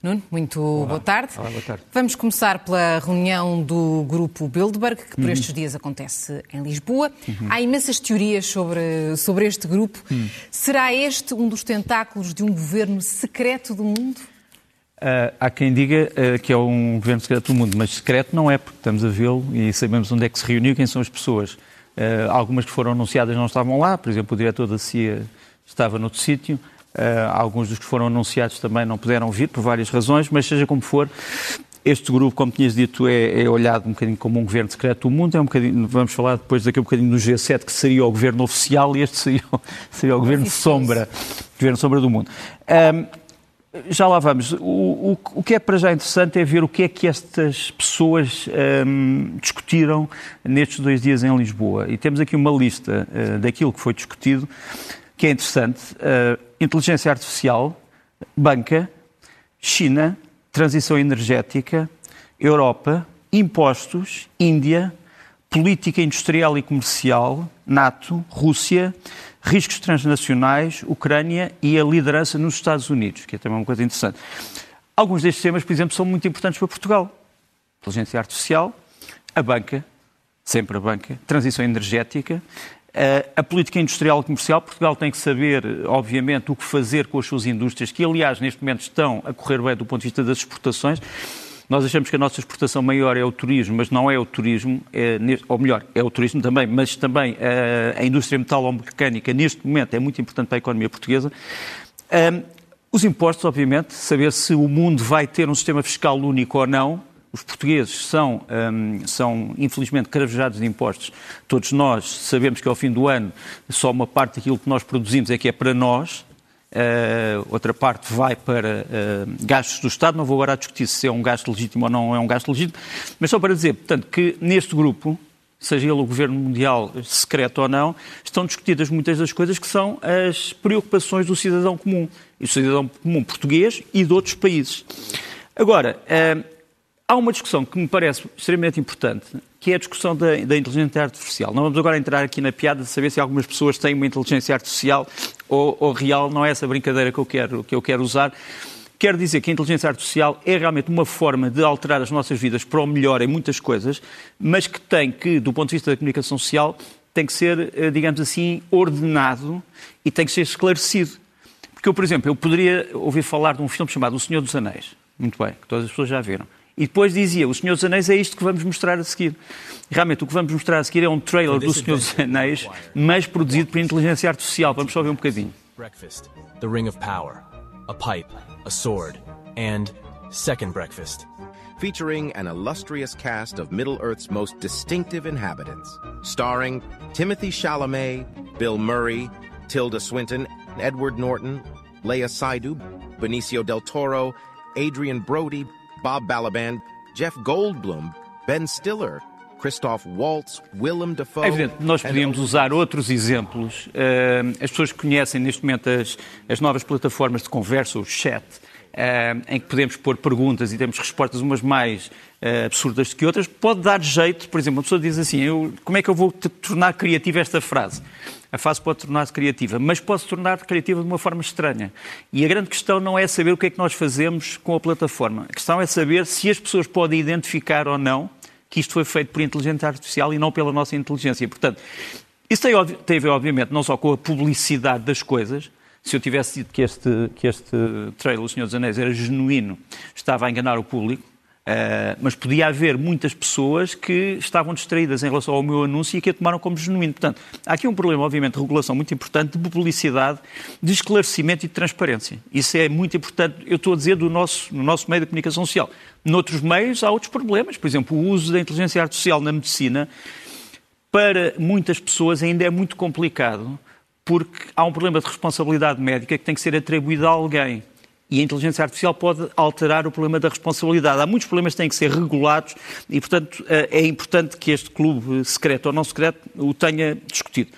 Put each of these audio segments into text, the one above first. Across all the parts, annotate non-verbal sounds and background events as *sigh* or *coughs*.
Nuno, muito boa tarde. Olá, boa tarde. Vamos começar pela reunião do Grupo Bilderberg, que por uhum. estes dias acontece em Lisboa. Uhum. Há imensas teorias sobre, sobre este grupo. Uhum. Será este um dos tentáculos de um governo secreto do mundo? Uh, há quem diga uh, que é um governo secreto do mundo, mas secreto não é, porque estamos a vê-lo e sabemos onde é que se reuniu, quem são as pessoas. Uh, algumas que foram anunciadas não estavam lá, por exemplo, o diretor da CIA estava noutro sítio. Uh, alguns dos que foram anunciados também não puderam vir por várias razões, mas seja como for, este grupo, como tinhas dito, é, é, olhado um bocadinho como um governo secreto do mundo. É um bocadinho, vamos falar depois daqui um bocadinho do G7, que seria o governo oficial, e este seria, *laughs* seria o governo sombra, governo sombra do mundo. Um, já lá vamos. O, o, o, que é para já interessante é ver o que é que estas pessoas um, discutiram nestes dois dias em Lisboa. E temos aqui uma lista uh, daquilo que foi discutido, que é interessante. Uh, inteligência artificial, banca, China, transição energética, Europa, impostos, Índia, política industrial e comercial, NATO, Rússia, riscos transnacionais, Ucrânia e a liderança nos Estados Unidos, que é também uma coisa interessante. Alguns destes temas, por exemplo, são muito importantes para Portugal. Inteligência artificial, a banca, sempre a banca, transição energética, a política industrial e comercial, Portugal tem que saber, obviamente, o que fazer com as suas indústrias, que, aliás, neste momento estão a correr bem do ponto de vista das exportações. Nós achamos que a nossa exportação maior é o turismo, mas não é o turismo, é, ou melhor, é o turismo também, mas também a, a indústria metalomecânica, neste momento, é muito importante para a economia portuguesa. Um, os impostos, obviamente, saber se o mundo vai ter um sistema fiscal único ou não, os portugueses são, um, são, infelizmente, cravejados de impostos. Todos nós sabemos que ao fim do ano só uma parte daquilo que nós produzimos é que é para nós, uh, outra parte vai para uh, gastos do Estado. Não vou agora discutir se é um gasto legítimo ou não é um gasto legítimo, mas só para dizer, portanto, que neste grupo, seja ele o governo mundial secreto ou não, estão discutidas muitas das coisas que são as preocupações do cidadão comum, e do cidadão comum português e de outros países. Agora, uh, Há uma discussão que me parece extremamente importante, que é a discussão da, da, inteligência artificial. Não vamos agora entrar aqui na piada de saber se algumas pessoas têm uma inteligência artificial ou, ou real, não é essa brincadeira que eu, quero, que eu quero usar. Quero dizer que a inteligência artificial é realmente uma forma de alterar as nossas vidas para o melhor em muitas coisas, mas que tem que, do ponto de vista da comunicação social, tem que ser, eh, digamos assim, ordenado e tem que ser esclarecido. Porque eu, por exemplo, eu poderia ouvir falar de um filme chamado O Senhor dos Anéis, muito bem, que todas as pessoas já viram. E depois dizia, o Senhor dos Anéis é isto que vamos mostrar a seguir. Realmente, o que vamos mostrar a seguir é um trailer do Senhor dos Anéis, mas produzido por inteligência artificial. Vamos só ver um bocadinho. Breakfast, the ring of power, a pipe, a sword, and second breakfast. Featuring an illustrious cast of Middle-earth's most distinctive inhabitants. Starring Timothy Chalamet, Bill Murray, Tilda Swinton, Edward Norton, Leia Saidu, Benicio del Toro, Adrian Brody, Bob Balaban, Jeff Goldblum, Ben Stiller, Christoph Waltz, Willem Dafoe... É evidente, nós podíamos usar outros exemplos. Uh, as pessoas que conhecem neste momento as, as novas plataformas de conversa, o chat, uh, em que podemos pôr perguntas e temos respostas umas mais uh, absurdas do que outras, pode dar jeito, por exemplo, uma pessoa diz assim, eu, como é que eu vou tornar criativa esta frase? A fase pode tornar-se criativa, mas pode se tornar criativa de uma forma estranha. E a grande questão não é saber o que é que nós fazemos com a plataforma. A questão é saber se as pessoas podem identificar ou não que isto foi feito por inteligência artificial e não pela nossa inteligência. Portanto, isso tem, tem a ver, obviamente, não só com a publicidade das coisas. Se eu tivesse dito que este, que este trailer, O Senhor dos Anéis, era genuíno, estava a enganar o público, Uh, mas podia haver muitas pessoas que estavam distraídas em relação ao meu anúncio e que a tomaram como genuíno. Portanto, há aqui um problema, obviamente, de regulação muito importante, de publicidade, de esclarecimento e de transparência. Isso é muito importante, eu estou a dizer, do nosso, no nosso meio da comunicação social. Noutros meios há outros problemas. Por exemplo, o uso da inteligência artificial na medicina, para muitas pessoas ainda é muito complicado, porque há um problema de responsabilidade médica que tem que ser atribuído a alguém. E a inteligência artificial pode alterar o problema da responsabilidade. Há muitos problemas que têm que ser regulados e, portanto, eh, é importante que este clube, secreto ou não secreto, o tenha discutido.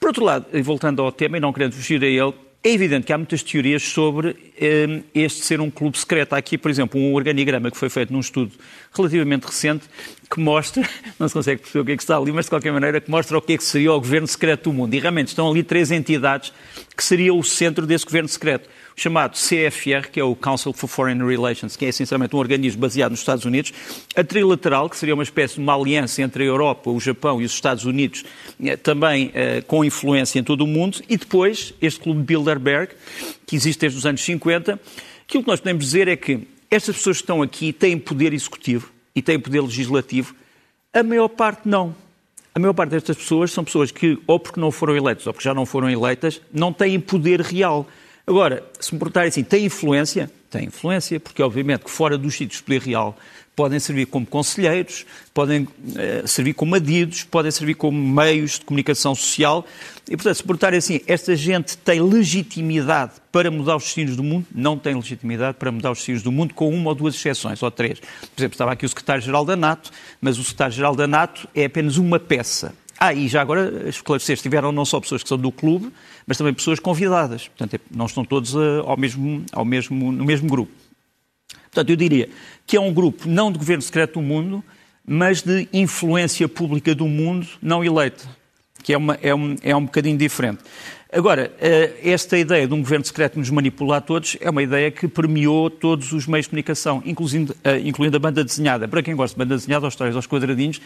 Por outro lado, e voltando ao tema e não querendo fugir a ele, é evidente que há muitas teorias sobre eh, este ser um clube secreto. Há aqui, por exemplo, um organigrama que foi feito num estudo relativamente recente que mostra, *laughs* não se consegue perceber o que é que está ali, mas de qualquer maneira que mostra o que é que seria o governo secreto do mundo. E realmente estão ali três entidades que seria o centro desse governo secreto. Chamado CFR, que é o Council for Foreign Relations, que é essencialmente um organismo baseado nos Estados Unidos, a trilateral, que seria uma espécie de uma aliança entre a Europa, o Japão e os Estados Unidos, eh, também eh, com influência em todo o mundo, e depois este clube Bilderberg, que existe desde os anos 50. Aquilo que nós podemos dizer é que estas pessoas que estão aqui têm poder executivo e têm poder legislativo, a maior parte não. A maior parte destas pessoas são pessoas que, ou porque não foram eleitas, ou porque já não foram eleitas, não têm poder real. Agora, se me perguntarem assim, tem influência? Tem influência, porque obviamente que fora dos sítios de poder real podem servir como conselheiros, podem eh, servir como adidos, podem servir como meios de comunicação social. E, portanto, se perguntarem assim, esta gente tem legitimidade para mudar os destinos do mundo? Não tem legitimidade para mudar os destinos do mundo, com uma ou duas exceções, ou três. Por exemplo, estava aqui o secretário-geral da NATO, mas o secretário-geral da NATO é apenas uma peça. Ah, e já agora esclarecer, estiveram não só pessoas que são do clube, mas também pessoas convidadas. Portanto, é, não estão todos uh, ao mesmo, ao mesmo, no mesmo grupo. Portanto, eu diria que é um grupo não de governo secreto do mundo, mas de influência pública do mundo não eleita, que é, uma, é, um, é um bocadinho diferente. Agora, eh, esta ideia de um governo secreto nos manipular a todos é uma ideia que permeou todos os meios de comunicação, incluindo, eh, incluindo a banda desenhada. Para quem gosta de banda desenhada, aos histórias aos quadradinhos,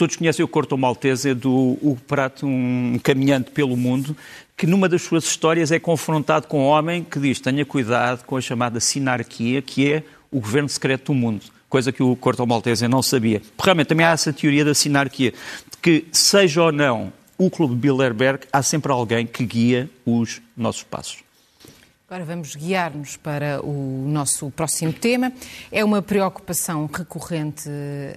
todos conhecem o Corto Maltese do Hugo Prato, um caminhante pelo mundo, que numa das suas histórias é confrontado com um homem que diz tenha cuidado com a chamada sinarquia, que é o governo secreto do mundo coisa que o Corto Maltese não sabia. Realmente também há essa teoria da sinarquia, de que seja ou não o Clube Bilderberg, há sempre alguém que guia os nossos passos. Agora vamos guiar-nos para o nosso próximo tema. É uma preocupação recorrente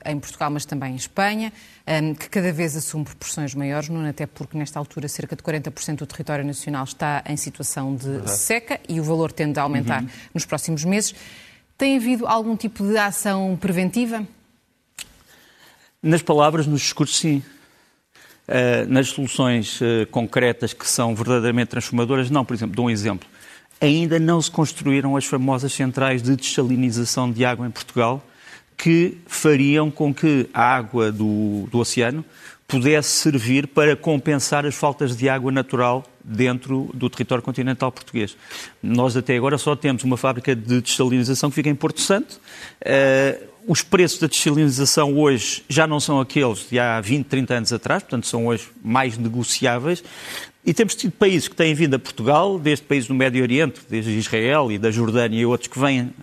em Portugal, mas também em Espanha, hum, que cada vez assume proporções maiores, até porque nesta altura cerca de 40% do território nacional está em situação de seca e o valor tende a aumentar uhum. nos próximos meses. Tem havido algum tipo de ação preventiva? Nas palavras, nos discursos, sim. Uh, nas soluções uh, concretas que são verdadeiramente transformadoras, não. Por exemplo, dou um exemplo. Ainda não se construíram as famosas centrais de desalinização de água em Portugal que fariam com que a água do, do oceano pudesse servir para compensar as faltas de água natural dentro do território continental português. Nós até agora só temos uma fábrica de desalinização que fica em Porto Santo. Uh, os preços da desalinização hoje já não são aqueles de há 20, 30 anos atrás, portanto são hoje mais negociáveis. E temos tido países que têm vindo a Portugal, desde países do Médio Oriente, desde Israel e da Jordânia e outros que vêm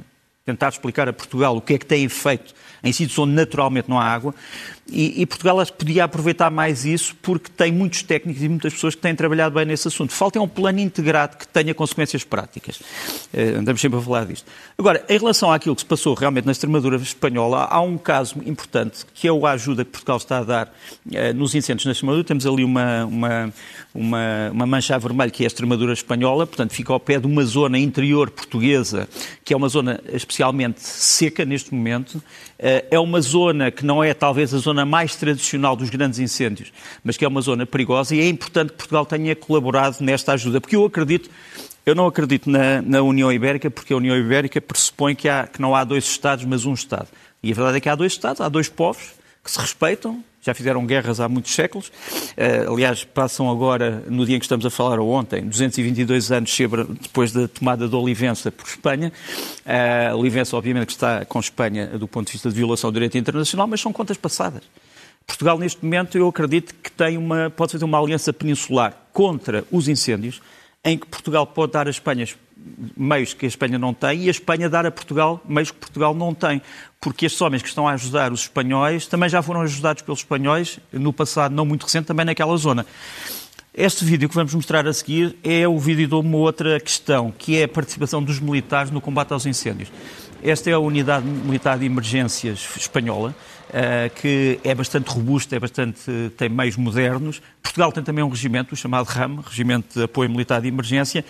tentar explicar a Portugal o que é que têm feito em sítios onde naturalmente não há água. E, e, Portugal acho que podia aproveitar mais isso porque tem muitos técnicos e muitas pessoas que têm trabalhado bem nesse assunto. Falta é um plano integrado que tenha consequências práticas. Uh, andamos sempre a falar disto. Agora, em relação àquilo que se passou realmente na Extremadura espanhola, há um caso importante que é a ajuda que Portugal está a dar uh, nos incêndios na Extremadura. Temos ali uma, uma, uma, uma mancha vermelha que é a Extremadura espanhola, portanto fica ao pé de uma zona interior portuguesa, que é uma zona especialmente seca neste momento. Uh, é uma zona que não é talvez a zona zona mais tradicional dos grandes incêndios, mas que é uma zona perigosa e é importante que Portugal tenha colaborado nesta ajuda, porque eu acredito, eu não acredito na, na União Ibérica, porque a União Ibérica pressupõe que, há, que não há dois Estados, mas um Estado. E a verdade é que há dois Estados, há dois povos que se respeitam, já fizeram guerras há muitos séculos. Uh, aliás, passam agora, no dia em que estamos a falar, ou ontem, 222 anos depois da tomada de Olivença por Espanha. Uh, Olivença, obviamente, que está com Espanha do ponto de vista de violação do direito internacional, mas são contas passadas. Portugal, neste momento, eu acredito que tem uma, pode fazer uma aliança peninsular contra os incêndios, em que Portugal pode dar à Espanha meios que a Espanha não tem e a Espanha dar a Portugal meios que Portugal não tem. Porque estes homens que estão a ajudar os espanhóis também já foram ajudados pelos espanhóis no passado não muito recente, também naquela zona. Este vídeo que vamos mostrar a seguir é o vídeo de uma outra questão, que é a participação dos militares no combate aos incêndios. Esta é a unidade militar de emergências espanhola, eh, que é bastante robusta, é bastante, tem meios modernos. Portugal tem também um regimento, o chamado RAM, Regimento de Apoio Militar de Emergência,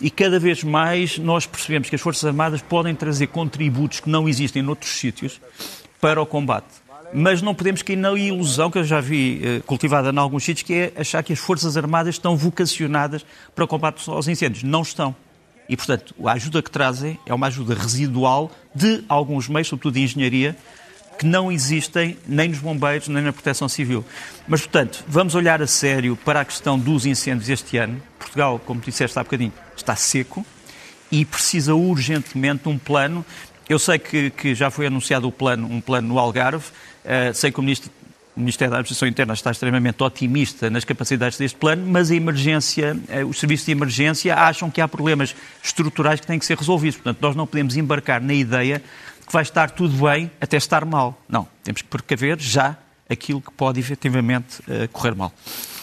e cada vez mais nós percebemos que as Forças Armadas podem trazer contributos que não existem noutros sítios para o combate. Mas não podemos cair na ilusão que eu já vi eh, cultivada em alguns sítios, que é achar que as Forças Armadas estão vocacionadas para o combate aos incêndios. Não estão. E, portanto, a ajuda que trazem é uma ajuda residual de alguns meios, sobretudo de engenharia, que não existem nem nos bombeiros, nem na proteção civil. Mas, portanto, vamos olhar a sério para a questão dos incêndios este ano. Portugal, como disseste há bocadinho, está seco e precisa urgentemente um plano. Eu sei que, que já foi anunciado o plano, um plano no Algarve. Uh, sei que o Ministro o Ministério da Administração Interna está extremamente otimista nas capacidades deste plano, mas a emergência, eh, os serviços de emergência acham que há problemas estruturais que têm que ser resolvidos. Portanto, nós não podemos embarcar na ideia de que vai estar tudo bem até estar mal. Não, temos que precaver já aquilo que pode efetivamente eh, correr mal.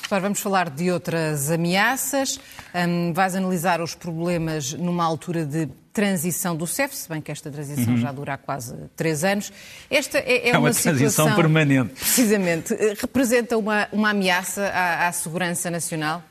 Agora vamos falar de outras ameaças. Um, vais analisar os problemas numa altura de transição do CEF, se bem que esta transição uhum. já dura há quase três anos. Esta é, é, é uma, uma transição permanente. Precisamente. Representa uma, uma ameaça à, à segurança nacional?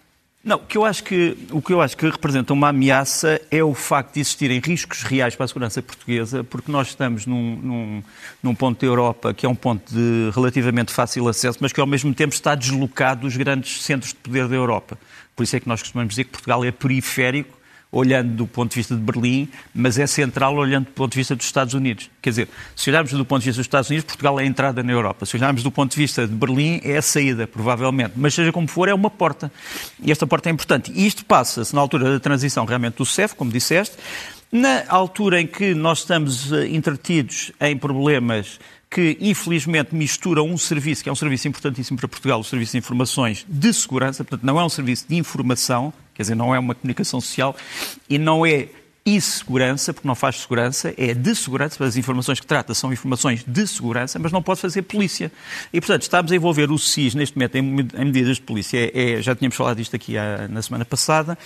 Não, o que, eu acho que, o que eu acho que representa uma ameaça é o facto de existirem riscos reais para a segurança portuguesa, porque nós estamos num, num, num, ponto da Europa que é um ponto de relativamente fácil acesso, mas que ao mesmo tempo está deslocado dos grandes centros de poder da Europa. Por isso é que nós costumamos dizer que Portugal é periférico olhando do ponto de vista de Berlim, mas é central olhando do ponto de vista dos Estados Unidos. Quer dizer, se olharmos do ponto de vista dos Estados Unidos, Portugal é a entrada na Europa. Se olharmos do ponto de vista de Berlim, é a saída, provavelmente. Mas seja como for, é uma porta. E esta porta é importante. E isto passa-se na altura da transição realmente do CEF, como disseste, na altura em que nós estamos eh, entretidos em problemas que infelizmente misturam um serviço, que é um serviço importantíssimo para Portugal, o Serviço de Informações de Segurança, portanto não é um serviço de informação, quer dizer, não é uma comunicação social e não é e segurança, porque não faz segurança, é de segurança, as informações que trata são informações de segurança, mas não pode fazer polícia. E, portanto, estamos a envolver o SIS neste momento em, medidas de polícia. É, é, já tínhamos falado disto aqui a, na semana passada,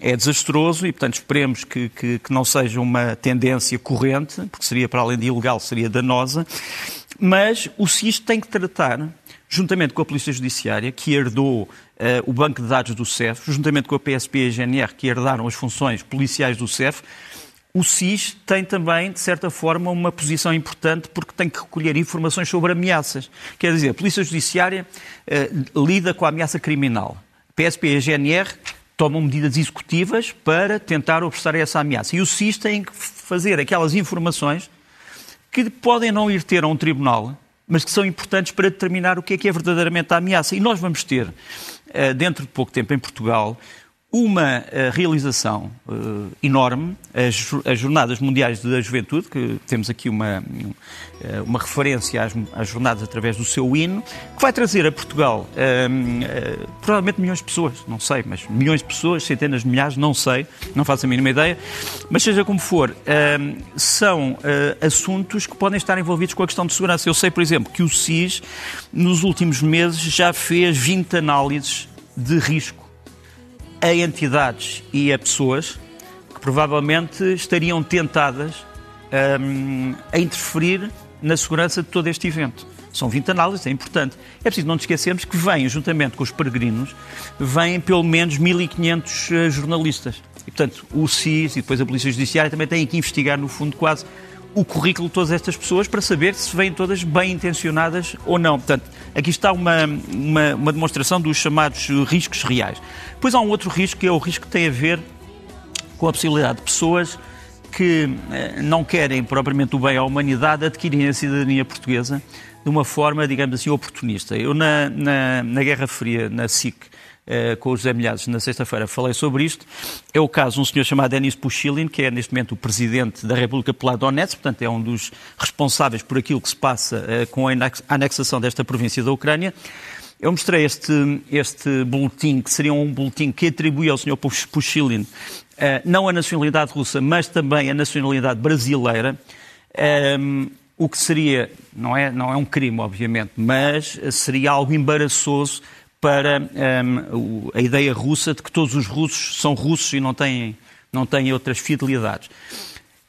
é desastroso e, portanto, esperemos que, que, que não seja uma tendência corrente, porque seria, para além de ilegal, seria danosa. Mas o SIS tem que tratar juntamente com a Polícia Judiciária, que herdou uh, o banco de dados do CEF, juntamente com a PSP e a GNR, que herdaram as funções policiais do CEF, o SIS tem também, de certa forma, uma posição importante porque tem que recolher informações sobre ameaças. Quer dizer, a Polícia Judiciária uh, lida com a ameaça criminal. PSP e a GNR tomam medidas executivas para tentar obstar essa ameaça. E o SIS tem que fazer aquelas informações que podem não ir ter a um tribunal, mas que são importantes para determinar o que é que é verdadeiramente a ameaça. E nós vamos ter, eh, dentro de pouco tempo em Portugal, uma uh, realização uh, enorme, as, as, Jornadas Mundiais da Juventude, que temos aqui uma, uh, uma referência às, às, jornadas através do seu hino, que vai trazer a Portugal provavelmente milhões de pessoas, não sei, mas milhões de pessoas, centenas de milhares, não sei, não faço a mínima ideia, mas seja como for, são assuntos que podem estar envolvidos com a questão de segurança. Eu sei, por exemplo, que o SIS, nos últimos meses, já fez 20 análises de risco a entidades e a pessoas que provavelmente estariam tentadas um, a interferir na segurança de todo este evento. São 20 análises, é importante. É preciso não nos esquecermos que vêm, juntamente com os peregrinos, vêm pelo menos 1.500 eh, jornalistas. E, portanto, o CIS e depois a Polícia Judiciária também têm que investigar, no fundo, quase o currículo de todas estas pessoas para saber se vêm todas bem intencionadas ou não. Portanto, aqui está uma, uma, uma, demonstração dos chamados riscos reais. Depois há um outro risco que é o risco que tem a ver com a possibilidade de pessoas que eh, não querem propriamente o bem à humanidade adquirirem a cidadania portuguesa de uma forma, digamos assim, oportunista. Eu, na, na, na Guerra Fria, na SIC, eh, com o José Milhares na sexta-feira falei sobre isto. É o caso de um senhor chamado Denis Pushilin, que é neste momento o presidente da República pela Donetsk, portanto é um dos responsáveis por aquilo que se passa uh, com a anexação desta província da Ucrânia. Eu mostrei este, este boletim, que seria um boletim que atribui ao senhor Pushilin uh, não a nacionalidade russa, mas também a nacionalidade brasileira. Um, o que seria, não é, não é um crime, obviamente, mas seria algo embaraçoso para um, a ideia russa de que todos os russos são russos e não têm, não têm outras fidelidades.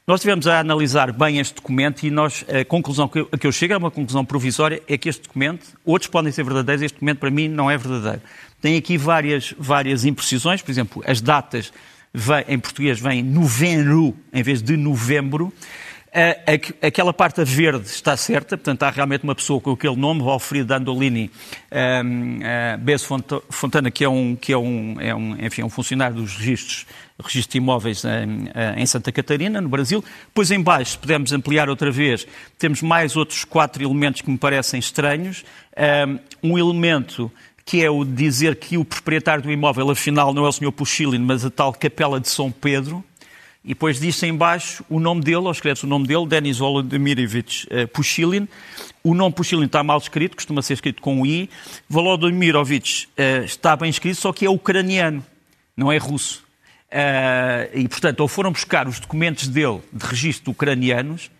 Nós estivemos a analisar bem este documento e nós, a conclusão que eu, a que eu chego é uma conclusão provisória, é que este documento, outros podem ser verdadeiros, este documento para mim não é verdadeiro. Tem aqui várias, várias imprecisões, por exemplo, as datas vem, em português vêm novembro em vez de novembro. Aquela parte verde está certa, portanto, há realmente uma pessoa com aquele nome, Valfrido Dandolini um, uh, Bess Fontana, que é um, que é um, é um, enfim, um funcionário dos registros, registro de imóveis em, em, Santa Catarina, no Brasil. Depois, em baixo, se pudermos ampliar outra vez, temos mais outros quatro elementos que me parecem estranhos. Um elemento que é o de dizer que o proprietário do imóvel, afinal, não é o Sr. Puxilin, mas a tal Capela de São Pedro, e depois diz-se em baixo o nome dele, ou escreve-se o nome dele, Denis Volodymyrovich uh, Pushilin. O nome Pushilin está mal escrito, costuma ser escrito com o I. Volodymyrovich uh, está bem escrito, só que é ucraniano, não é russo. Uh, e, portanto, ou foram buscar os documentos dele de registro ucranianos,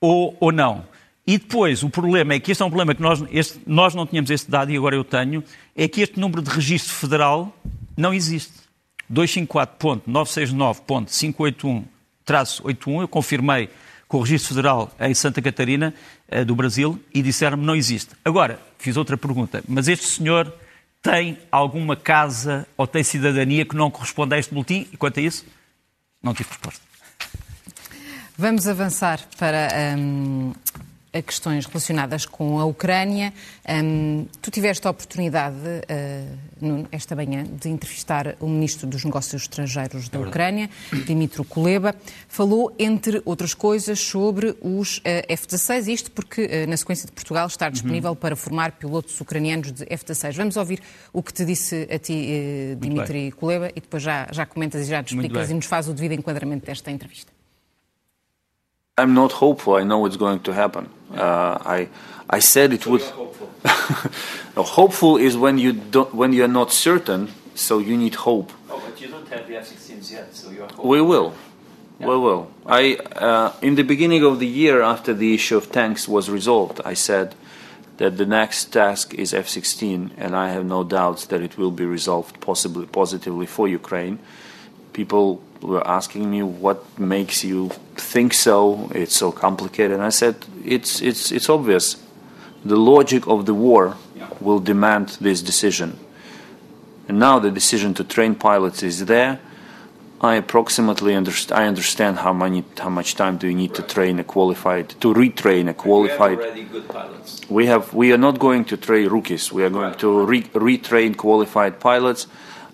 ou, ou não. E depois, o problema é que este é um problema que nós, este, nós não tínhamos este dado e agora eu tenho, é que este número de registro federal não existe. 254.969.581-81, eu confirmei com o Registro Federal em Santa Catarina, eh, do Brasil, e disseram-me não existe. Agora, fiz outra pergunta, mas este senhor tem alguma casa ou tem cidadania que não corresponde a este boletim? E quanto a isso, não tive resposta. Vamos avançar para um, a questões relacionadas com a Ucrânia. Um, tu tiveste a oportunidade, uh, esta manhã, de entrevistar o Ministro dos Negócios Estrangeiros da é Ucrânia, Dimitro Kuleba. Falou, entre outras coisas, sobre os uh, F-16, isto porque, uh, na sequência de Portugal, estar uhum. disponível uhum. para formar pilotos ucranianos de F-16. Vamos ouvir o que te disse a ti, Dimitri Kuleba, e depois já, já comentas e já te explicas e nos faz o devido enquadramento desta entrevista. I'm not hopeful. I know it's going to happen. Uh, I I said it so would. *laughs* Hopeful. no, hopeful is when you don't when you are not certain, so you need hope. Oh, but you don't have the F-16s yet, so you are. Hopeful. We will. Yeah. We will. I uh, in the beginning of the year, after the issue of tanks was resolved, I said that the next task is F-16, and I have no doubts that it will be resolved possibly positively for Ukraine. People were asking me what makes you think so. It's so complicated. And I said it's it's it's obvious. The logic of the war will demand this decision. And now the decision to train pilots is there. I approximately understand. I understand how many, how much time do you need to train a qualified, to retrain a qualified. We have already good pilots. We have. We are not going to train rookies. We are going right. to re, retrain qualified pilots.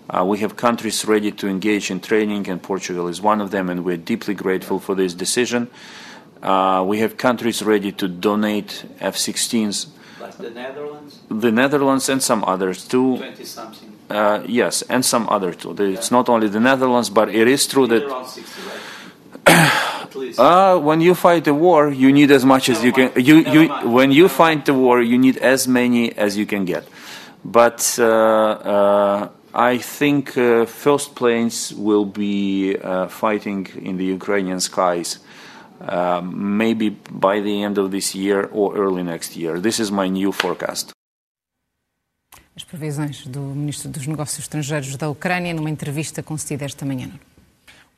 Uh, we have countries ready to engage in training, and Portugal is one of them, and we're deeply grateful for this decision. Uh, we have countries ready to donate F 16s. Like the Netherlands? The Netherlands and some others too. 20 something. Uh, yes, and some other too. It's not only the Netherlands, but it is true that. 60, right? *coughs* Uh, when you fight a war, you need as much as you can. You, you, when you fight the war, you need as many as you can get. But uh, uh, I think uh, first planes will be uh, fighting in the Ukrainian skies, uh, maybe by the end of this year or early next year. This is my new forecast. As previsões do Ministro dos Negócios Estrangeiros da Ucrânia numa entrevista concedida esta manhã.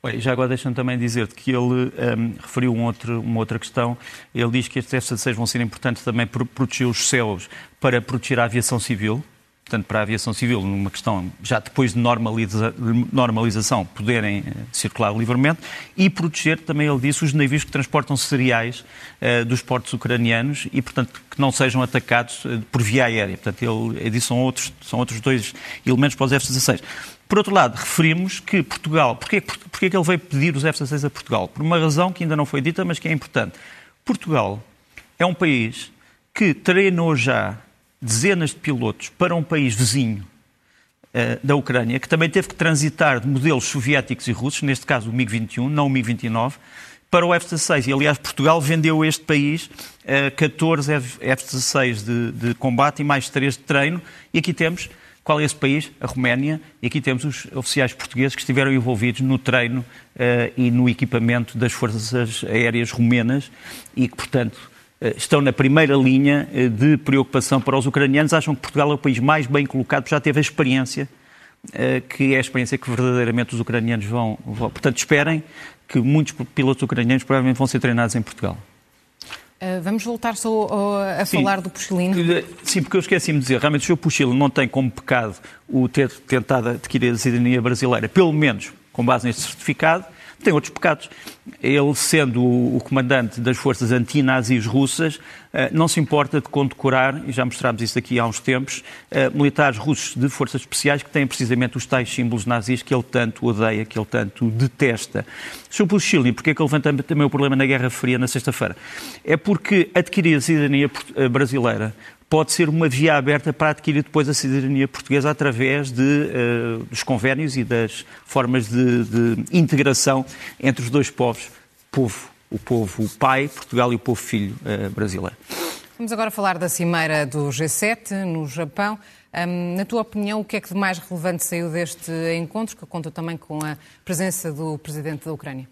Oi, já agora deixa-me também dizer-te que ele um, referiu um outro, uma outra questão. Ele diz que estes F-16 vão ser importantes também para proteger os céus, para proteger a aviação civil, portanto, para a aviação civil, numa questão já depois de normaliza, normalização, poderem uh, circular livremente e proteger, também ele disse, os navios que transportam cereais uh, dos portos ucranianos e, portanto, que não sejam atacados uh, por via aérea. Portanto, ele, ele disse, são outros, são outros dois elementos para os F-16. Por outro lado, referimos que Portugal, porquê, porquê que ele veio pedir os F-16 a Portugal? Por uma razão que ainda não foi dita, mas que é importante. Portugal é um país que treinou já dezenas de pilotos para um país vizinho uh, da Ucrânia, que também teve que transitar de modelos soviéticos e russos, neste caso o MiG-21, não o MiG-29, para o F-16. E, aliás, Portugal vendeu a este país uh, 14 F-16 de, de, combate e mais 3 de treino. E aqui temos, qual é esse país? A Roménia. E aqui temos os oficiais portugueses que estiveram envolvidos no treino uh, e no equipamento das forças aéreas romenas e que, portanto, eh, estão na primeira linha eh, de preocupação para os ucranianos, acham que Portugal é o país mais bem colocado, já teve a experiência, eh, que é a experiência que verdadeiramente os ucranianos vão. vão. Portanto, esperem que muitos pilotos ucranianos provavelmente vão ser treinados em Portugal. Vamos voltar só a Sim. falar do Puxilino. Sim, porque eu esqueci-me de dizer, realmente o Sr. Puxilino não tem como pecado o ter tentado adquirir a cidadania brasileira, pelo menos com base neste certificado, tem outros pecados. Ele, sendo o comandante das forças antinazis russas, eh, não se importa de condecorar, e já mostrámos isso aqui há uns tempos, eh, militares russos de forças especiais que têm precisamente os tais símbolos nazis que ele tanto odeia, que ele tanto detesta. Sobre o Chile, porque é que levanta também o problema na Guerra Fria na sexta-feira? É porque adquirir a cidadania eh, brasileira pode ser uma via aberta para adquirir depois a cidadania portuguesa através de, uh, dos convénios e das formas de, de, integração entre os dois povos, povo, o povo pai, Portugal, e o povo filho uh, brasileiro. Vamos agora falar da cimeira do G7 no Japão. Um, na tua opinião, o que é que de mais relevante saiu deste encontro, que conta também com a presença do presidente da Ucrânia?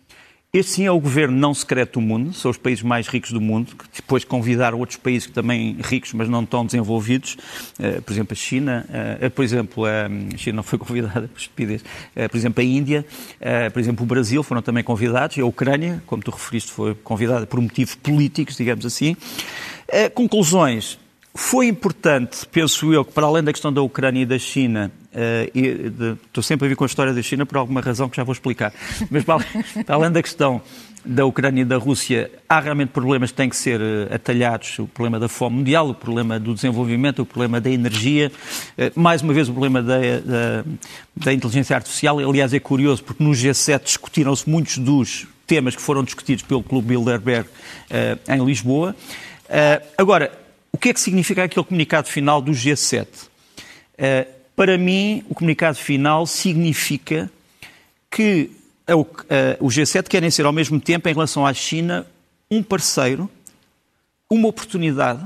Este sim é o governo não secreto do mundo, são os países mais ricos do mundo, que depois convidaram outros países que também ricos, mas não tão desenvolvidos, uh, por exemplo a China, uh, por exemplo a China não foi *laughs* convidada, por estupidez, por exemplo a Índia, por exemplo o Brasil foram também convidados, e a Ucrânia, como tu referiste, foi convidada por motivos políticos, digamos assim. conclusões, foi importante, penso eu, que para além da questão da Ucrânia e da China, uh, estou sempre a vir com a história da China por alguma razão que já vou explicar, mas para, *laughs* para além da questão da Ucrânia e da Rússia, há realmente problemas que têm que ser uh, atalhados, o problema da fome mundial, o problema do desenvolvimento, o problema da energia, uh, mais uma vez o problema da, da, da inteligência artificial. Aliás, é curioso porque no G7 discutiram-se muitos dos temas que foram discutidos pelo Clube Bilderberg em Lisboa. agora, o que é que significa aquele comunicado final do G7? Uh, eh, para mim, o comunicado final significa que o G7 querem ser ao mesmo tempo, em relação à China, um parceiro, uma oportunidade,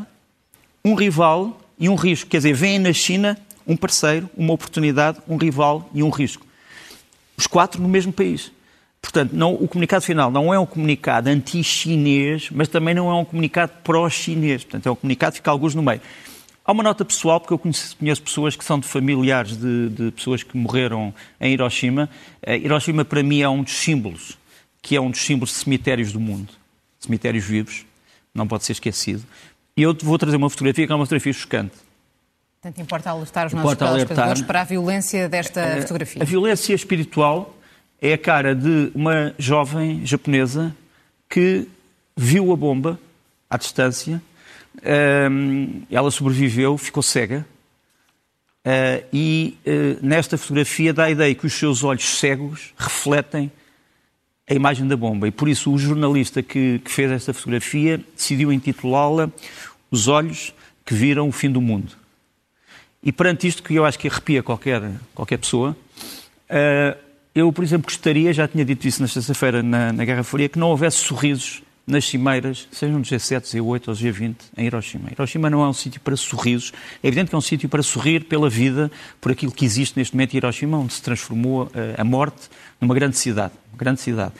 um rival e um risco. Quer dizer, veem na China um parceiro, uma oportunidade, um rival e um risco. Os quatro no mesmo país. Portanto, não, o comunicado final não é um comunicado anti-chinês, mas também não é um comunicado pró-chinês. Portanto, é um comunicado que fica alguns no meio. Há uma nota pessoal, porque eu conheço, conheço pessoas que são de familiares de, de, pessoas que morreram em Hiroshima. Uh, Hiroshima, para mim, é um dos símbolos, que é um dos símbolos de cemitérios do mundo. Cemitérios vivos, não pode ser esquecido. E eu vou trazer uma fotografia que é uma fotografia chocante. Portanto, importa alertar os nossos telespectadores para a violência desta uh, fotografia. A violência espiritual é a cara de uma jovem japonesa que viu a bomba à distância, ela sobreviveu, ficou cega, uh, e uh, nesta fotografia dá a ideia que os seus olhos cegos refletem a imagem da bomba. E por isso o jornalista que, que fez esta fotografia decidiu intitulá-la Os Olhos que Viram o Fim do Mundo. E perante isto, que eu acho que arrepia qualquer, qualquer pessoa, uh, eu, por exemplo, gostaria, já tinha dito isso na sexta-feira na, na, Guerra Fria, que não houvesse sorrisos nas cimeiras, sejam no G7, G8 ou G20, em Hiroshima. Hiroshima não é um sítio para sorrisos. É evidente que é um sítio para sorrir pela vida, por aquilo que existe neste momento em Hiroshima, onde se transformou uh, a morte numa grande cidade. Uma grande cidade.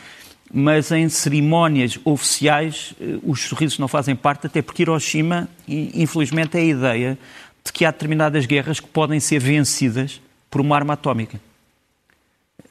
Mas em cerimónias oficiais, uh, os sorrisos não fazem parte, até porque Hiroshima, infelizmente, é a ideia de que há determinadas guerras que podem ser vencidas por uma arma atómica.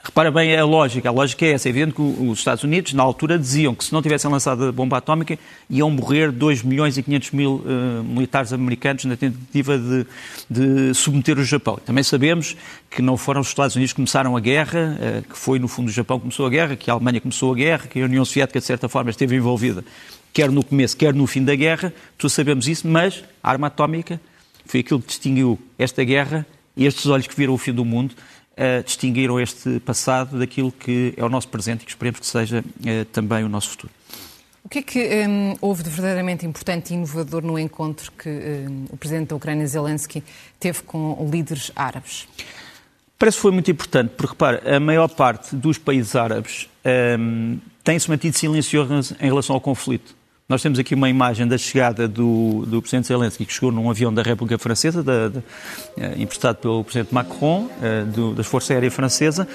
Repara bem a lógica, a lógica é essa. É evidente que os Estados Unidos, na altura, diziam que se não tivessem lançado a bomba atómica, iam morrer 2 milhões e 500 mil uh, militares americanos na tentativa de, de, submeter o Japão. Também sabemos que não foram os Estados Unidos que começaram a guerra, uh, que foi, no fundo, o Japão que começou a guerra, que a Alemanha começou a guerra, que a União Soviética, de certa forma, esteve envolvida, quer no começo, quer no fim da guerra. Todos sabemos isso, mas a arma atómica foi aquilo que distinguiu esta guerra e estes olhos que viram o fim do mundo uh, distinguiram este passado daquilo que é o nosso presente e que esperemos que seja uh, também o nosso futuro. O que é que um, houve de verdadeiramente importante e inovador no encontro que um, o presidente da Ucrânia, Zelensky, teve com líderes árabes? Parece que foi muito importante, porque, repara, a maior parte dos países árabes um, tem-se mantido silencioso em relação ao conflito. Nós temos aqui uma imagem da chegada do, do Presidente Zelensky, que chegou num avião da República Francesa, da, da, eh, emprestado pelo Presidente Macron, uh, do, das Forças Aéreas Francesa.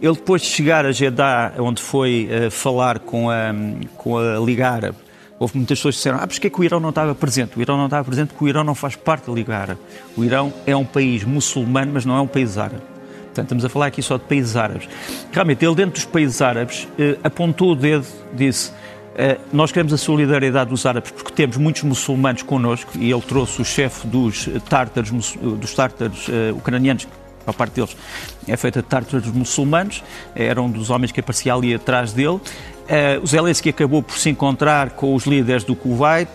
Ele, depois de chegar a Jeddah, onde foi uh, falar com a, com a Liga Árabe, houve muitas pessoas que disseram ah, que é que o Irão não estava presente? O Irão não estava presente porque o Irão não faz parte da Liga Árabe. O Irão é um país muçulmano, mas não é um país árabe. Portanto, estamos a falar aqui só de países árabes. Realmente, ele, dentro dos países árabes, apontou o dedo, disse eh, nós queremos a solidariedade dos árabes porque temos muitos muçulmanos connosco e ele trouxe o chefe dos tártaros, dos tártaros uh, ucranianos a parte deles é feita de tártaros muçulmanos, era um dos homens que aparecia ali atrás dele. Uh, o Zelensky acabou por se encontrar com os líderes do Kuwait,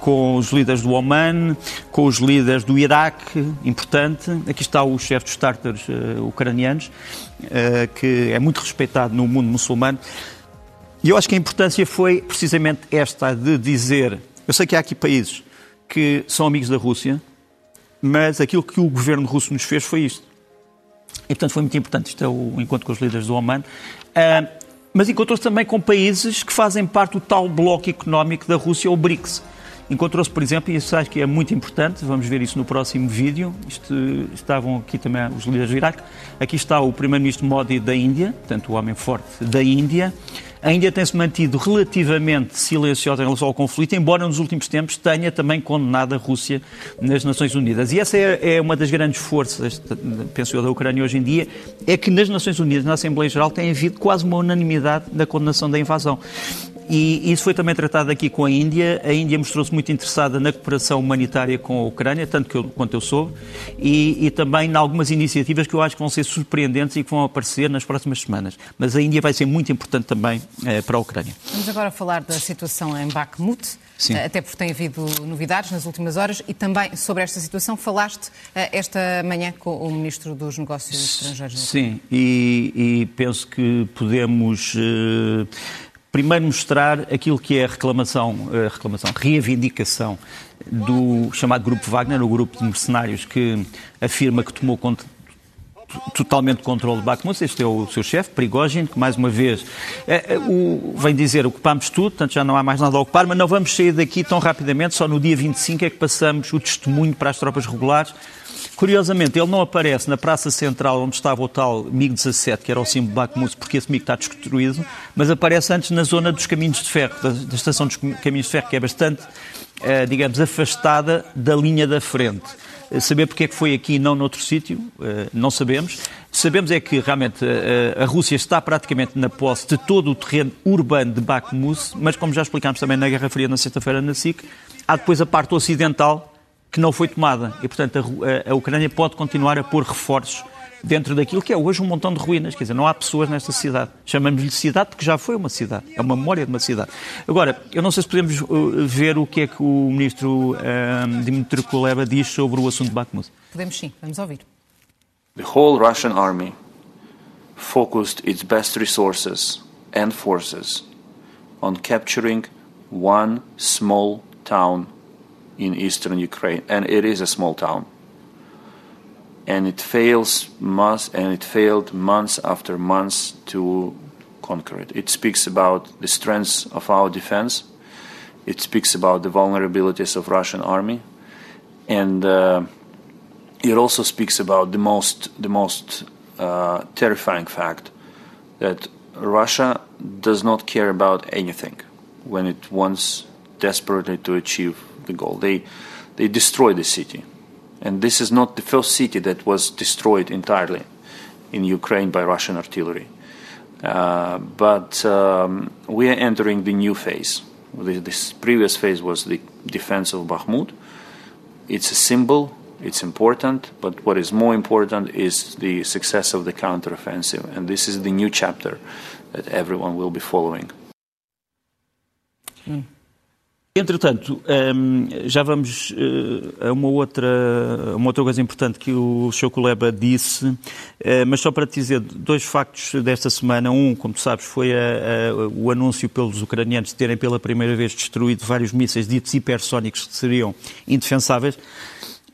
com os líderes do Oman, com os líderes do Iraque, importante. Aqui está o chefe dos tártaros uh, ucranianos, uh, que é muito respeitado no mundo muçulmano. E eu acho que a importância foi precisamente esta de dizer: eu sei que há aqui países que são amigos da Rússia, mas aquilo que o governo russo nos fez foi isto. E, portanto, foi muito importante. Isto é o encontro com os líderes do Oman. Uh, mas encontrou-se também com países que fazem parte do tal bloco económico da Rússia, o BRICS. Encontrou-se, por exemplo, e isso acho que é muito importante, vamos ver isso no próximo vídeo, Isto, estavam aqui também os líderes do Iraque, aqui está o primeiro-ministro Modi da Índia, portanto o homem forte da Índia, a Índia tem-se mantido relativamente silenciosa em relação ao conflito, embora nos últimos tempos tenha também condenado a Rússia nas Nações Unidas. E essa é, é uma das grandes forças, penso eu, da Ucrânia hoje em dia, é que nas Nações Unidas, na Assembleia Geral, tem havido quase uma unanimidade da condenação da invasão. E isso foi também tratado aqui com a Índia. A Índia mostrou-se muito interessada na cooperação humanitária com a Ucrânia, tanto que eu, quanto eu soube, e, e, também em algumas iniciativas que eu acho que vão ser surpreendentes e que vão aparecer nas próximas semanas. Mas a Índia vai ser muito importante também eh, para a Ucrânia. Vamos agora falar da situação em Bakhmut. Sim. Eh, até porque tem havido novidades nas últimas horas e também sobre esta situação falaste eh, esta manhã com o Ministro dos Negócios Estrangeiros. Sim, e, e penso que podemos uh, primeiro mostrar aquilo que é a reclamação, a reclamação, reivindicação do chamado Grupo Wagner, o grupo de mercenários que afirma que tomou conta, totalmente controle de Bakhmut. Este é o seu chefe, Prigogine, que mais uma vez é, é, o, vem dizer ocupamos tudo, portanto já não há mais nada a ocupar, mas não vamos sair daqui tão rapidamente, só no dia 25 é que passamos o testemunho para as tropas regulares Curiosamente, ele não aparece na praça central onde estava o tal MiG-17, que era o símbolo de Bakhmut, porque esse MiG está destruído, mas aparece antes na zona dos caminhos de ferro, da, da estação dos caminhos de ferro, que é bastante, eh, digamos, afastada da linha da frente. Eh, saber porque é que foi aqui e não noutro sítio, eh, não sabemos. Sabemos é que realmente a Rússia está praticamente na posse de todo o terreno urbano de Bakhmut, mas como já explicámos também na Guerra Fria na sexta-feira na SIC, há depois a parte ocidental que não foi tomada. E, portanto, a, a, Ucrânia pode continuar a pôr reforços dentro daquilo que é hoje um montão de ruínas. Quer dizer, não há pessoas nesta cidade. Chamamos-lhe cidade porque já foi uma cidade. É uma memória de uma cidade. Agora, eu não sei se podemos uh, ver o que é que o ministro uh, Dmitry Kuleba diz sobre o assunto de Bakhmut. Podemos sim. Vamos ouvir. The whole Russian army focused its best resources and forces on capturing one small town in eastern Ukraine, and it is a small town. And it fails months, and it failed months after months to conquer it. It speaks about the strengths of our defense. It speaks about the vulnerabilities of Russian army, and uh, it also speaks about the most the most uh, terrifying fact that Russia does not care about anything when it wants desperately to achieve the goal. They they destroyed the city, and this is not the first city that was destroyed entirely in Ukraine by Russian artillery. Uh, but um, we are entering the new phase. This previous phase was the defense of Bakhmut. It's a symbol, it's important, but what is more important is the success of the counteroffensive. And this is the new chapter that everyone will be following. Mm. Entretanto, ehm, já vamos eh, a uma outra, uma outra coisa importante que o Chocoleba disse, eh, mas só para te dizer dois factos desta semana. Um, como tu sabes, foi a, a, o anúncio pelos ucranianos de terem pela primeira vez destruído vários mísseis ditos hipersónicos que seriam indefensáveis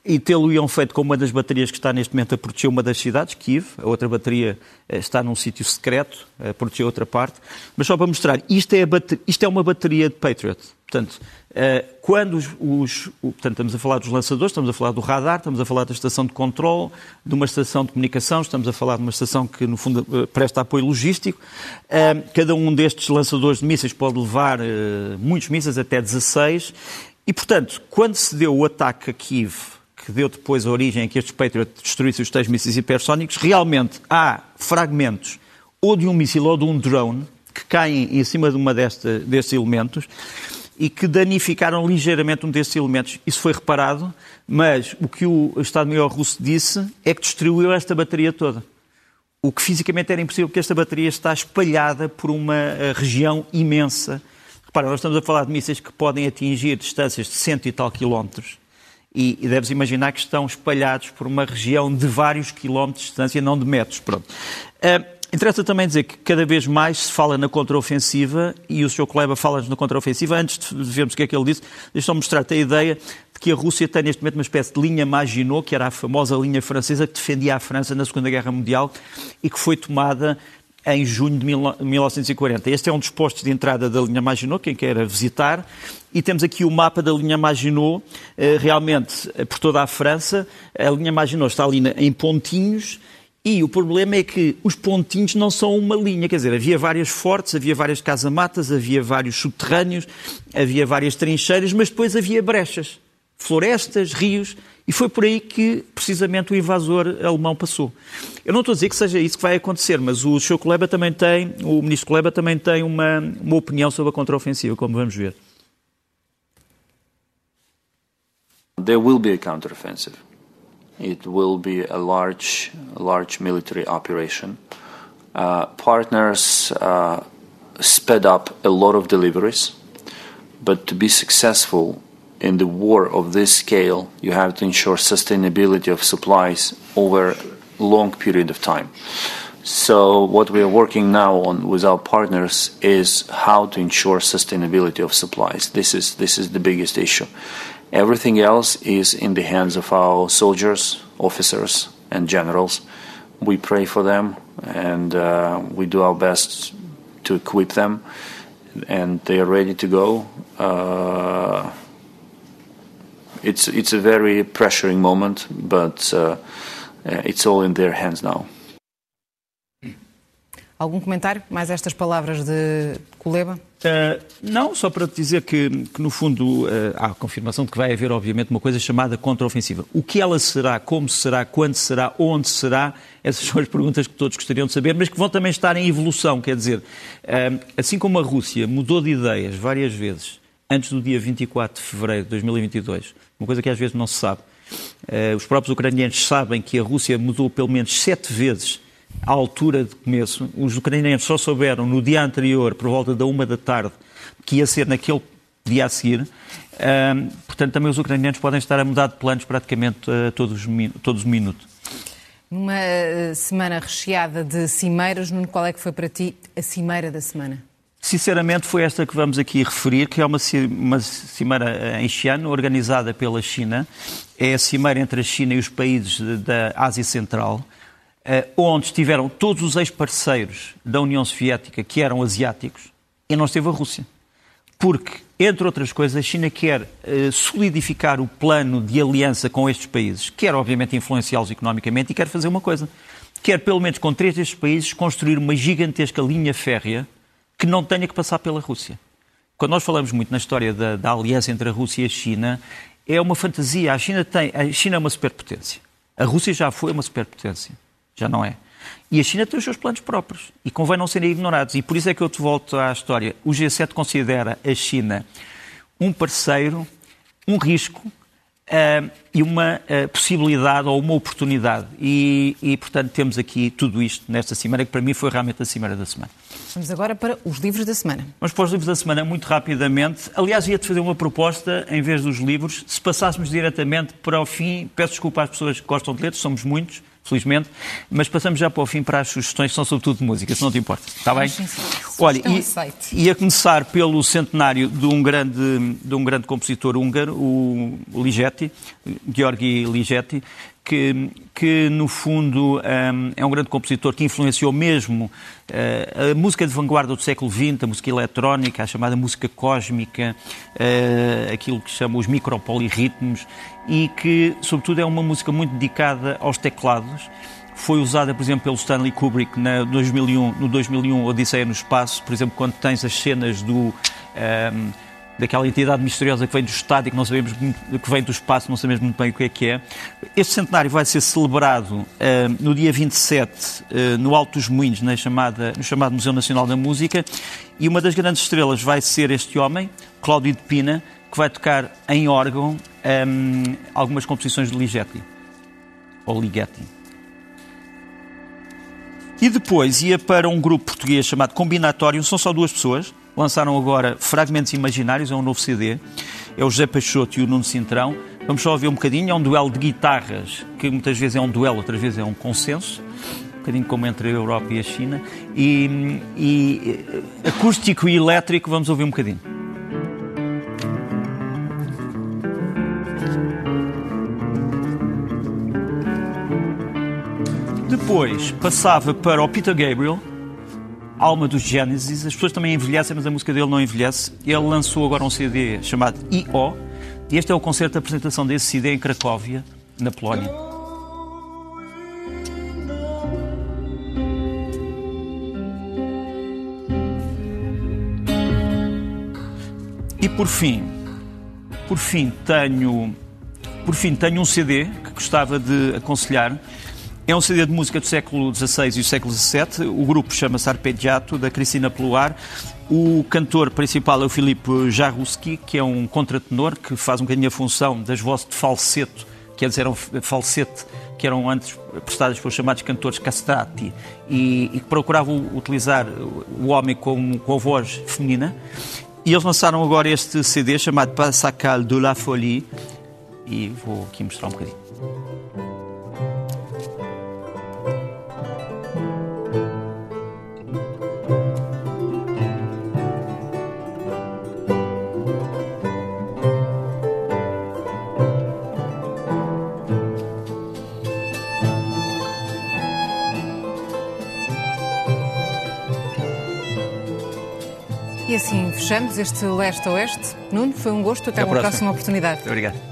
e tê-lo-iam feito com uma das baterias que está neste momento a proteger uma das cidades, Kiev, a outra bateria eh, está num sítio secreto, a proteger outra parte, mas só para mostrar, isto é, isto é uma bateria de Patriot. Portanto, eh, quando os, os, portanto, estamos a falar dos lançadores, estamos a falar do radar, estamos a falar da estação de controle, de uma estação de comunicação, estamos a falar de uma estação que, no fundo, eh, presta apoio logístico. Cada um destes lançadores de mísseis pode levar muitos mísseis, até 16, e, portanto, quando se deu o ataque a Kiev que deu depois a origem a que estes Patriot destruíssem os tais mísseis hipersónicos, realmente há fragmentos ou de um míssil ou de um drone que caem em cima de uma desta, destes elementos e que danificaram ligeiramente um desses elementos. Isso foi reparado, mas o que o Estado-Maior russo disse é que destruiu esta bateria toda. O que fisicamente era impossível, porque esta bateria está espalhada por uma eh, região imensa. Repara, nós estamos a falar de mísseis que podem atingir distâncias de cento e tal quilómetros e, e deves imaginar que estão espalhados por uma região de vários quilómetros de distância, não de metros. Pronto. Uh, Interessa também dizer que cada vez mais se fala na contraofensiva e o Sr. Kuleba fala-nos na contraofensiva. Antes de vermos o que é que ele disse, deixa-me mostrar-te a ideia de que a Rússia tem neste momento uma espécie de linha Maginot, que era a famosa linha francesa que defendia a França na Segunda Guerra Mundial e que foi tomada em junho de 1940. Este é um dos postos de entrada da linha Maginot, quem quer visitar, e temos aqui o mapa da linha Maginot, eh, realmente eh, por toda a França. A linha Maginot está ali em pontinhos, e o problema é que os pontinhos não são uma linha, quer dizer, havia várias fortes, havia várias casamatas, havia vários subterrâneos, havia várias trincheiras, mas depois havia brechas, florestas, rios, e foi por aí que, precisamente, o invasor alemão passou. Eu não estou a dizer que seja isso que vai acontecer, mas o. Kuleba também tem, o Ministro Kuleba também tem uma, uma opinião sobre a contraofensiva, como vamos ver. There will be a counteroffensive. It will be a large, large military operation. Uh, partners uh, sped up a lot of deliveries, but to be successful, in the war of this scale, you have to ensure sustainability of supplies over a long period of time. So what we are working now on with our partners is how to ensure sustainability of supplies. This is this is the biggest issue. Everything else is in the hands of our soldiers, officers, and generals. We pray for them and uh, we do our best to equip them, and they are ready to go. Uh, it's it's a very pressuring moment, but uh, it's all in their hands now. Algum comentário? Mais estas palavras de Kuleba? Uh, não, só para te dizer que, que no fundo, uh, há a confirmação de que vai haver, obviamente, uma coisa chamada contraofensiva. O que ela será, como será, quando será, onde será, essas são as perguntas que todos gostariam de saber, mas que vão também estar em evolução. Quer dizer, uh, assim como a Rússia mudou de ideias várias vezes antes do dia 24 de fevereiro de 2022, uma coisa que às vezes não se sabe. Os próprios ucranianos sabem que a Rússia mudou pelo menos sete vezes à altura de começo. Os ucranianos só souberam no dia anterior, por volta da uma da tarde, que ia ser naquele dia a seguir. Portanto, também os ucranianos podem estar a mudar de planos praticamente uh, todos, todos os minutos. Numa eh, semana recheada de cimeiras, Nuno, qual é que foi para ti a cimeira da semana? Sinceramente, foi esta que vamos aqui referir, que é uma, uma cimeira em Xi'an, organizada pela China. É a cimeira entre a China e os países da Ásia Central, onde estiveram todos os ex-parceiros da União Soviética que eram asiáticos, e não esteve a Rússia. Porque, entre outras coisas, a China quer eh, solidificar o plano de aliança com estes países, quer, obviamente, influenciá-los economicamente, e quer fazer uma coisa. Quer, pelo menos com três destes países, construir uma gigantesca linha férrea que não tenha que passar pela Rússia. Quando nós falamos muito na história da, da aliança entre a Rússia e a China, é uma fantasia. A China, tem, a China é uma superpotência. A Rússia já foi uma superpotência. Já não é. E a China tem os seus planos próprios e convém não serem ignorados. E por isso é que eu te volto à história. O G7 considera a China um parceiro, um risco uh, e uma uh, possibilidade ou uma oportunidade. E, e, portanto, temos aqui tudo isto nesta cimeira, que para mim foi realmente a cimeira da semana. Vamos agora para os livros da semana. Vamos para os livros da semana, muito rapidamente. Aliás, ia-te fazer uma proposta, em vez dos livros, se passássemos diretamente para o fim, peço desculpa às pessoas que gostam de ler, somos muitos, felizmente, mas passamos já para o fim para as sugestões, que são sobretudo de música, se não te importa. Está bem? Sim, sim. Olha, e, ia começar pelo centenário de um grande, de um grande compositor húngaro, o Ligeti, Georgi Ligeti, que, que no fundo um, é um grande compositor que influenciou mesmo uh, a música de vanguarda do século XX, a música eletrónica, a chamada música cósmica, uh, aquilo que chamam os micropoliritmos, e que, sobretudo, é uma música muito dedicada aos teclados. Foi usada, por exemplo, pelo Stanley Kubrick na 2001, no 2001 Odisseia no Espaço, por exemplo, quando tens as cenas do. Um, daquela entidade misteriosa que vem do Estado e que não sabemos que vem do espaço, não sabemos muito bem o que é que é. Este centenário vai ser celebrado uh, no dia 27 uh, no Alto dos Moinhos, na chamada, no chamado Museu Nacional da Música, e uma das grandes estrelas vai ser este homem, Cláudio de Pina, que vai tocar em órgão um, algumas composições de Ligeti, ou Ligeti. E depois ia para um grupo português chamado Combinatório, são só duas pessoas, lançaram agora Fragmentos Imaginários, é um novo CD, é o José Peixoto e o Nuno Cintrão. Vamos só ouvir um bocadinho, é um duelo de guitarras, que muitas vezes é um duelo, outras vezes é um consenso, um bocadinho como entre a Europa e a China, e, e acústico e elétrico, vamos ouvir um bocadinho. Depois passava para o Peter Gabriel, Alma dos Genesis. As pessoas também envelhecem, mas a música dele não envelhece. Ele lançou agora um CD chamado I.O. E este é o concerto de apresentação desse CD em Cracóvia, na Polónia. E por fim, por fim tenho, por fim tenho um CD que gostava de aconselhar é um CD de música do século XVI e do século XVII. O grupo chama-se Arpeggiato, da Cristina Peluar. O cantor principal é o Filipe Jaruski, que é um contratenor que faz um bocadinho a função das vozes de falseto, que eles eram falsete, que eram antes prestadas pelos chamados cantores castrati, e, e que procuravam utilizar o homem com a voz feminina. E eles lançaram agora este CD chamado Passacal de la Folie, e vou aqui mostrar um bocadinho. Assim fechamos este leste-oeste. Nuno, foi um gosto. Até, Até uma próxima. próxima oportunidade. Obrigado.